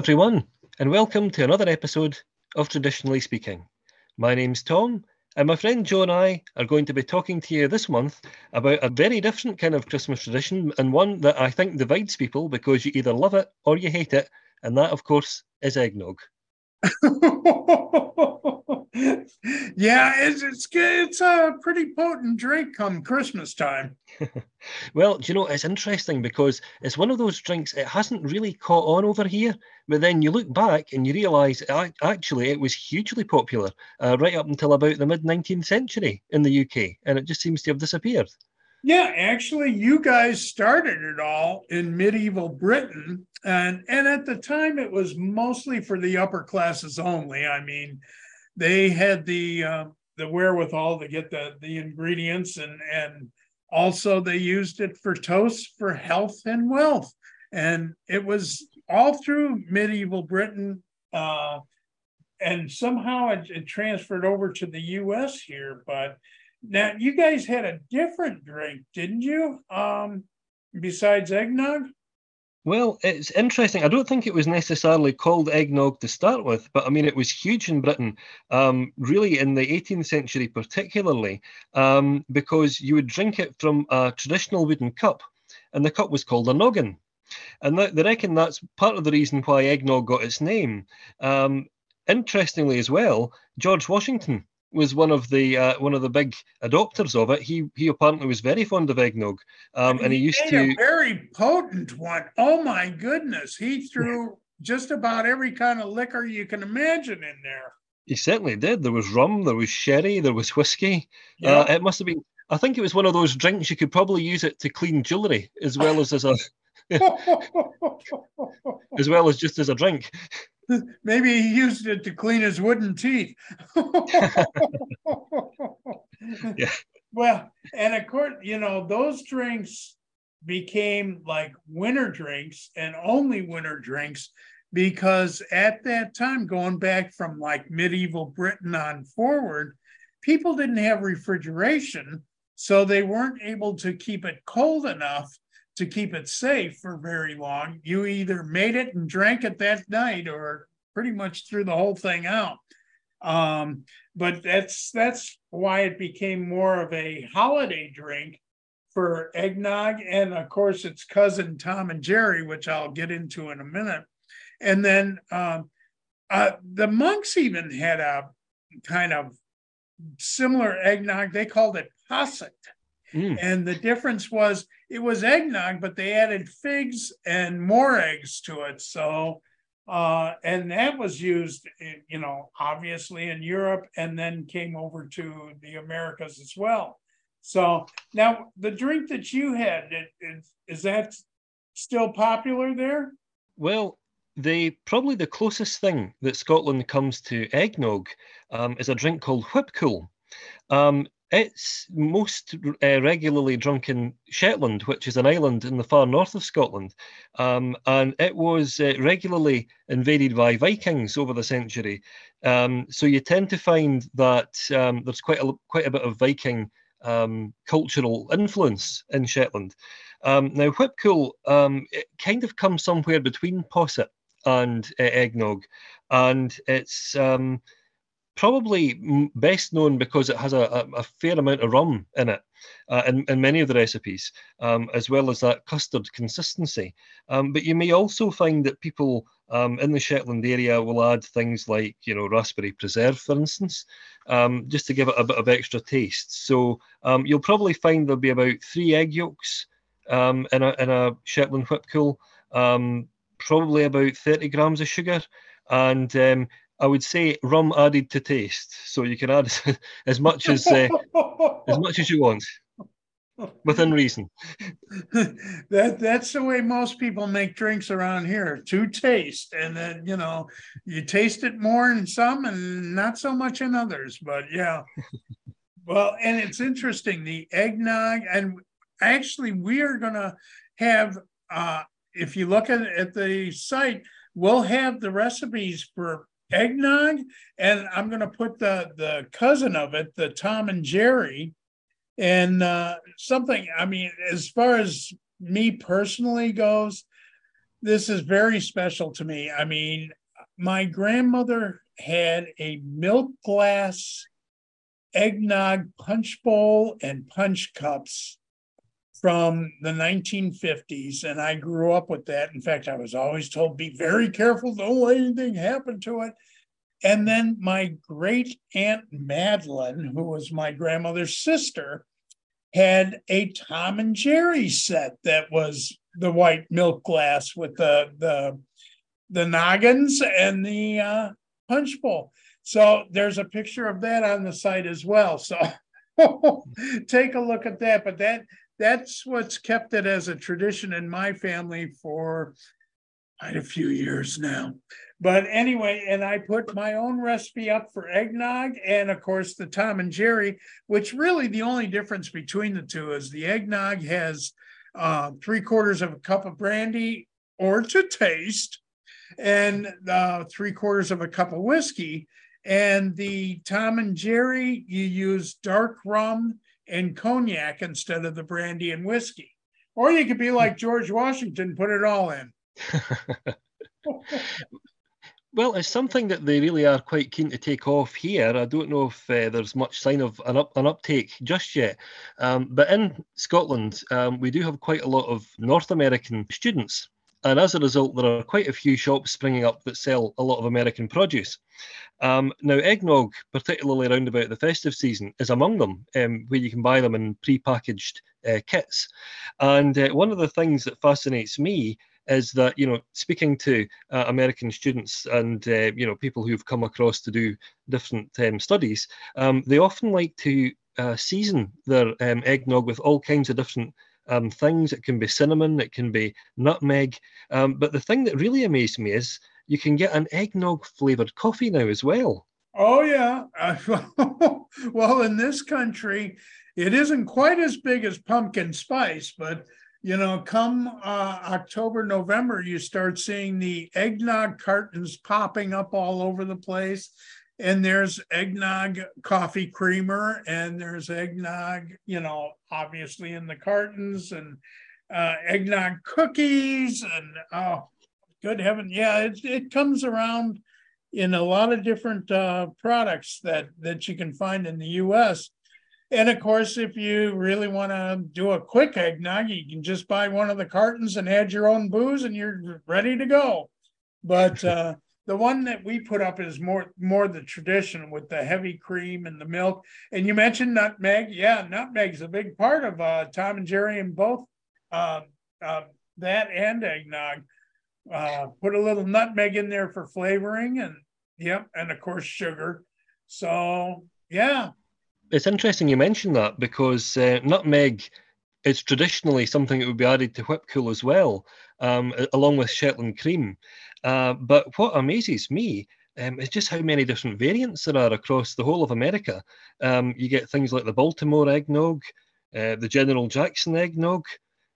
everyone, and welcome to another episode of Traditionally Speaking. My name's Tom, and my friend Joe and I are going to be talking to you this month about a very different kind of Christmas tradition, and one that I think divides people because you either love it or you hate it, and that, of course, is eggnog. yeah, it's, it's it's a pretty potent drink come Christmas time. well, do you know it's interesting because it's one of those drinks. It hasn't really caught on over here, but then you look back and you realise actually it was hugely popular uh, right up until about the mid 19th century in the UK, and it just seems to have disappeared. Yeah, actually, you guys started it all in medieval Britain, and and at the time it was mostly for the upper classes only. I mean, they had the uh, the wherewithal to get the the ingredients, and and also they used it for toast for health and wealth, and it was all through medieval Britain. Uh, and somehow it, it transferred over to the U.S. here, but now you guys had a different drink, didn't you? Um, besides eggnog. Well, it's interesting. I don't think it was necessarily called eggnog to start with, but I mean, it was huge in Britain, um, really in the 18th century, particularly, um, because you would drink it from a traditional wooden cup, and the cup was called a noggin. And that, they reckon that's part of the reason why eggnog got its name. Um, interestingly, as well, George Washington was one of the uh, one of the big adopters of it. He he apparently was very fond of eggnog, um, and, and he, he used to a very potent one. Oh my goodness! He threw just about every kind of liquor you can imagine in there. He certainly did. There was rum, there was sherry, there was whiskey. Uh, it must have been. I think it was one of those drinks you could probably use it to clean jewelry as well as as a as well as just as a drink. Maybe he used it to clean his wooden teeth. yeah. Well, and of course, you know, those drinks became like winter drinks and only winter drinks because at that time, going back from like medieval Britain on forward, people didn't have refrigeration. So they weren't able to keep it cold enough to keep it safe for very long. You either made it and drank it that night or pretty much threw the whole thing out. Um, but that's that's why it became more of a holiday drink for eggnog, and of course its cousin Tom and Jerry, which I'll get into in a minute. And then um, uh, the monks even had a kind of similar eggnog. They called it posset. Mm. And the difference was it was eggnog, but they added figs and more eggs to it. So, uh, and that was used, you know, obviously in Europe and then came over to the Americas as well. So now the drink that you had, it, it, is that still popular there? Well, the probably the closest thing that Scotland comes to eggnog um, is a drink called whipcool. Um, it's most uh, regularly drunk in Shetland, which is an island in the far north of Scotland, um, and it was uh, regularly invaded by Vikings over the century. Um, so you tend to find that um, there's quite a quite a bit of Viking um, cultural influence in Shetland. Um, now, whipcool um, kind of comes somewhere between posset and uh, eggnog, and it's probably best known because it has a, a, a fair amount of rum in it uh, in, in many of the recipes, um, as well as that custard consistency. Um, but you may also find that people um, in the Shetland area will add things like, you know, raspberry preserve, for instance, um, just to give it a bit of extra taste. So um, you'll probably find there'll be about three egg yolks um, in, a, in a Shetland whipcool, probably about 30 grams of sugar, and um, I would say rum added to taste. So you can add as much as uh, as much as you want, within reason. that that's the way most people make drinks around here. To taste, and then you know you taste it more in some and not so much in others. But yeah. well, and it's interesting the eggnog, and actually we are gonna have. Uh, if you look at, at the site, we'll have the recipes for eggnog, and I'm going to put the the cousin of it, the Tom and Jerry, and uh, something. I mean, as far as me personally goes, this is very special to me. I mean, my grandmother had a milk glass eggnog punch bowl and punch cups from the 1950s, and I grew up with that. In fact, I was always told, be very careful, don't let anything happen to it. And then my great aunt Madeline, who was my grandmother's sister, had a Tom and Jerry set that was the white milk glass with the the the noggins and the uh, punch bowl. So there's a picture of that on the site as well. So take a look at that. But that that's what's kept it as a tradition in my family for quite a few years now. But anyway, and I put my own recipe up for eggnog and of course the Tom and Jerry, which really the only difference between the two is the eggnog has uh, three quarters of a cup of brandy or to taste and uh, three quarters of a cup of whiskey. And the Tom and Jerry, you use dark rum and cognac instead of the brandy and whiskey. Or you could be like George Washington, put it all in. well, it's something that they really are quite keen to take off here. I don't know if uh, there's much sign of an, up, an uptake just yet. Um, but in Scotland, um, we do have quite a lot of North American students and as a result, there are quite a few shops springing up that sell a lot of American produce. Um, now, eggnog, particularly around about the festive season, is among them, um, where you can buy them in pre-packaged uh, kits. And uh, one of the things that fascinates me is that you know, speaking to uh, American students and uh, you know people who've come across to do different um, studies, um, they often like to uh, season their um, eggnog with all kinds of different um, things. It can be cinnamon, it can be nutmeg. Um, but the thing that really amazed me is you can get an eggnog flavored coffee now as well. Oh, yeah. well, in this country, it isn't quite as big as pumpkin spice, but you know, come uh, October, November, you start seeing the eggnog cartons popping up all over the place and there's eggnog coffee creamer and there's eggnog you know obviously in the cartons and uh, eggnog cookies and oh good heaven yeah it, it comes around in a lot of different uh, products that that you can find in the us and of course if you really want to do a quick eggnog you can just buy one of the cartons and add your own booze and you're ready to go. But uh, the one that we put up is more more the tradition with the heavy cream and the milk. And you mentioned nutmeg. Yeah, nutmeg's a big part of uh, Tom and Jerry and both uh, uh, that and eggnog. Uh, put a little nutmeg in there for flavoring, and yep, and of course sugar. So yeah, it's interesting you mentioned that because uh, nutmeg is traditionally something that would be added to whip cool as well, um, along with Shetland cream. Uh, but what amazes me um, is just how many different variants there are across the whole of America. Um, you get things like the Baltimore eggnog, uh, the General Jackson eggnog,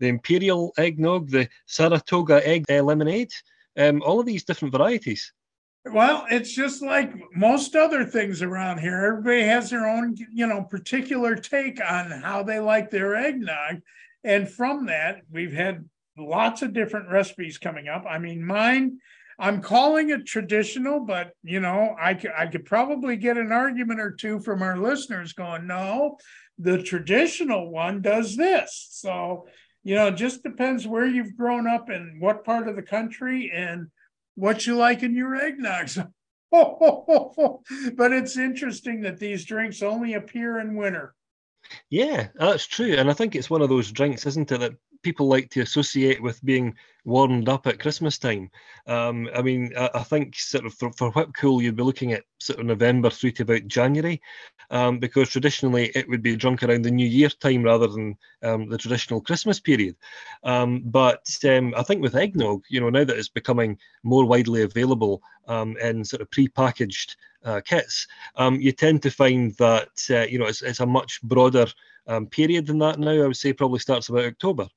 the Imperial eggnog, the Saratoga egg uh, lemonade, um, all of these different varieties. Well, it's just like most other things around here. Everybody has their own, you know, particular take on how they like their eggnog. And from that, we've had lots of different recipes coming up. I mean, mine, I'm calling it traditional, but you know, I could, I could probably get an argument or two from our listeners going, no, the traditional one does this. So, you know, it just depends where you've grown up and what part of the country and what you like in your eggnogs. but it's interesting that these drinks only appear in winter. Yeah, that's true. And I think it's one of those drinks, isn't it, that people like to associate with being warmed up at Christmas time. Um, I mean, I, I, think sort of for, for Whip Cool, you'd be looking at sort of November through to about January, um, because traditionally it would be drunk around the New Year time rather than um, the traditional Christmas period. Um, but um, I think with eggnog, you know, now that it's becoming more widely available um, in sort of pre-packaged uh, kits, you tend to find that uh, you know it's, it's a much broader period than that now. I would say probably starts about October.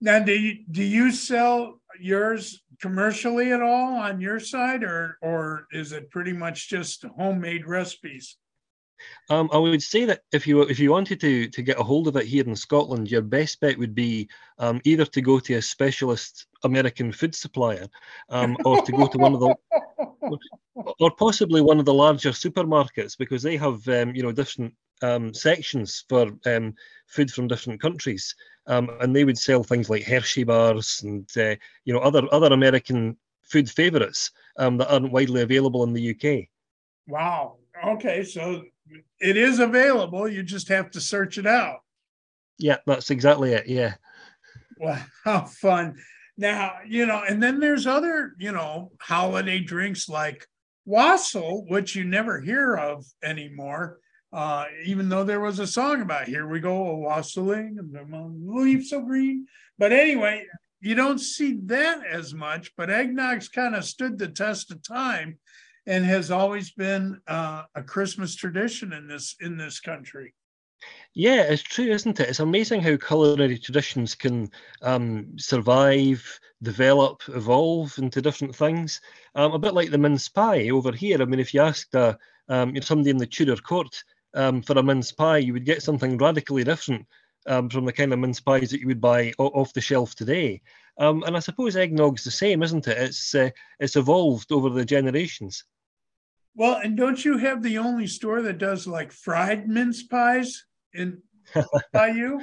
Now, do you, do you sell yours commercially at all on your side, or or is it pretty much just homemade recipes? Um, I would say that if you if you wanted to to get a hold of it here in Scotland, your best bet would be um, either to go to a specialist American food supplier, um, or to go to one of the, or possibly one of the larger supermarkets because they have um, you know different um, sections for um, food from different countries, um, and they would sell things like Hershey bars and uh, you know other other American food favourites that aren't widely available in the UK. Wow. Okay, so it is available. You just have to search it out. Yeah, that's exactly it. Yeah. Wow, how fun. Now, you know, and then there's other, you know, holiday drinks like wassail, which you never hear of anymore. Uh, even though there was a song about here we go, a wassailing and the leaves so green. But anyway, you don't see that as much, but eggnog's kind of stood the test of time and has always been uh, a Christmas tradition in this in this country. Yeah, it's true, isn't it? It's amazing how culinary traditions can um, survive, develop, evolve into different things. Um, a bit like the mince pie over here. I mean, if you asked uh, um, somebody in the Tudor court um, for a mince pie, you would get something radically different um, from the kind of mince pies that you would buy off the shelf today. Um, and I suppose eggnog's the same, isn't it? It's uh, it's evolved over the generations. Well, and don't you have the only store that does like fried mince pies in by you?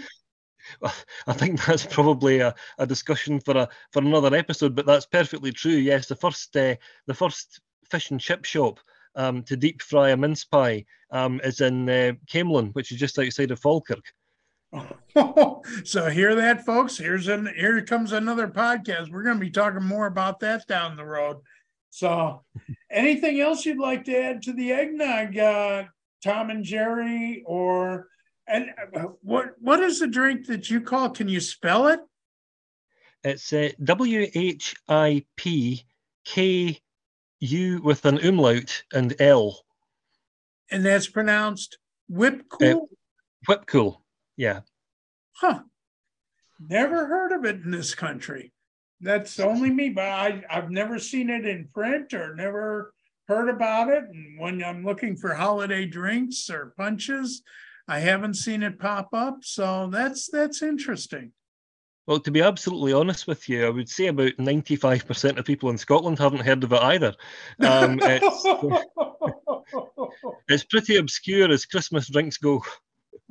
I think that's probably a, a discussion for a for another episode, but that's perfectly true. Yes, the first uh, the first fish and chip shop um, to deep fry a mince pie um, is in uh, which is just outside of Falkirk. so hear that, folks. Here's an here comes another podcast. We're going to be talking more about that down the road. So, anything else you'd like to add to the eggnog, uh, Tom and Jerry, or and uh, what what is the drink that you call? Can you spell it? It's uh, W H I P K U with an umlaut and L. And that's pronounced whip cool. Uh, whip cool, yeah. Huh. Never heard of it in this country that's only me, but I, I've never seen it in print or never heard about it. And when I'm looking for holiday drinks or punches, I haven't seen it pop up. So that's that's interesting. Well, to be absolutely honest with you, I would say about 95% of people in Scotland haven't heard of it either. Um, it's, it's pretty obscure as Christmas drinks go.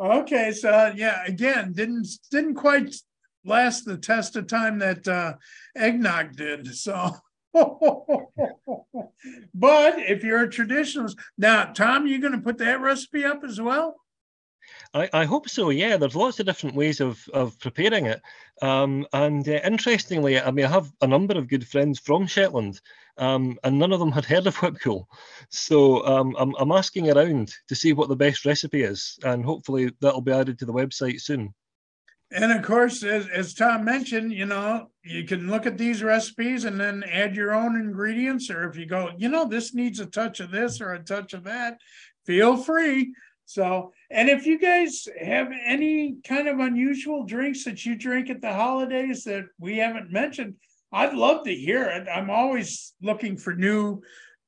Okay, so yeah, again, didn't didn't quite last the test of time that uh, eggnog did. So, but if you're a traditionalist, now Tom, you going to put that recipe up as well? I, I hope so. Yeah, there's lots of different ways of of preparing it, um, and uh, interestingly, I mean, I have a number of good friends from Shetland, um, and none of them had heard of Whipcool. So um, I'm I'm asking around to see what the best recipe is, and hopefully that'll be added to the website soon. And of course, as, as Tom mentioned, you know, you can look at these recipes and then add your own ingredients. Or if you go, you know, this needs a touch of this or a touch of that, feel free. So, and if you guys have any kind of unusual drinks that you drink at the holidays that we haven't mentioned, I'd love to hear it. I'm always looking for new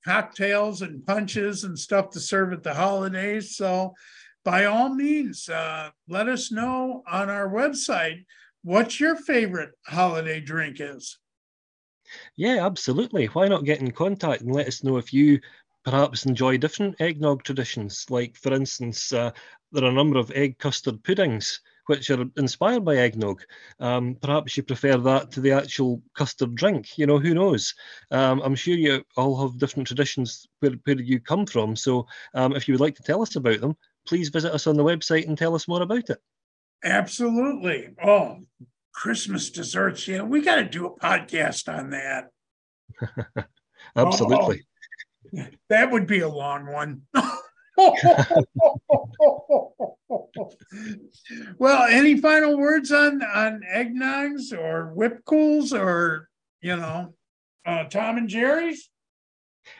cocktails and punches and stuff to serve at the holidays. So, by all means, uh, let us know on our website what your favorite holiday drink is. Yeah, absolutely. Why not get in contact and let us know if you perhaps enjoy different eggnog traditions? Like, for instance, uh, there are a number of egg custard puddings which are inspired by eggnog. Um, perhaps you prefer that to the actual custard drink. You know, who knows? Um, I'm sure you all have different traditions where, where you come from. So um, if you would like to tell us about them, please visit us on the website and tell us more about it. Absolutely. Oh, Christmas desserts. Yeah, we got to do a podcast on that. Absolutely. Oh, that would be a long one. well, any final words on on eggnogs or whip cools or you know, uh, Tom and Jerry's?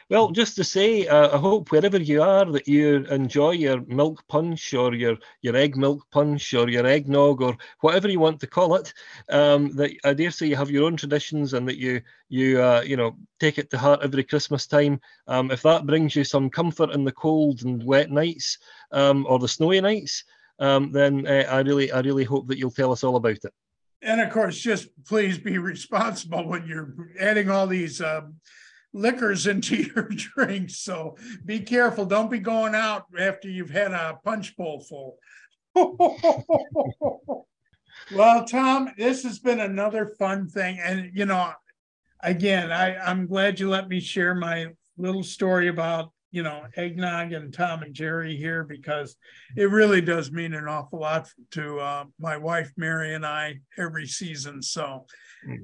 Well, just to say, uh, I hope wherever you are that you enjoy your milk punch or your, your egg milk punch or your eggnog or whatever you want to call it. Um, that I dare say you have your own traditions and that you you uh, you know take it to heart every Christmas time. Um, if that brings you some comfort in the cold and wet nights um, or the snowy nights, um, then uh, I really I really hope that you'll tell us all about it. And of course, just please be responsible when you're adding all these. Liquors into your drinks. So be careful. Don't be going out after you've had a punch bowl full. well, Tom, this has been another fun thing. And, you know, again, I, I'm glad you let me share my little story about you know, eggnog and Tom and Jerry here because it really does mean an awful lot to uh, my wife, Mary, and I every season. So.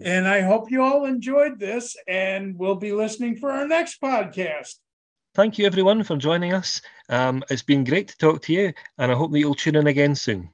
And I hope you all enjoyed this and we'll be listening for our next podcast. Thank you, everyone, for joining us. Um, it's been great to talk to you, and I hope that you'll tune in again soon.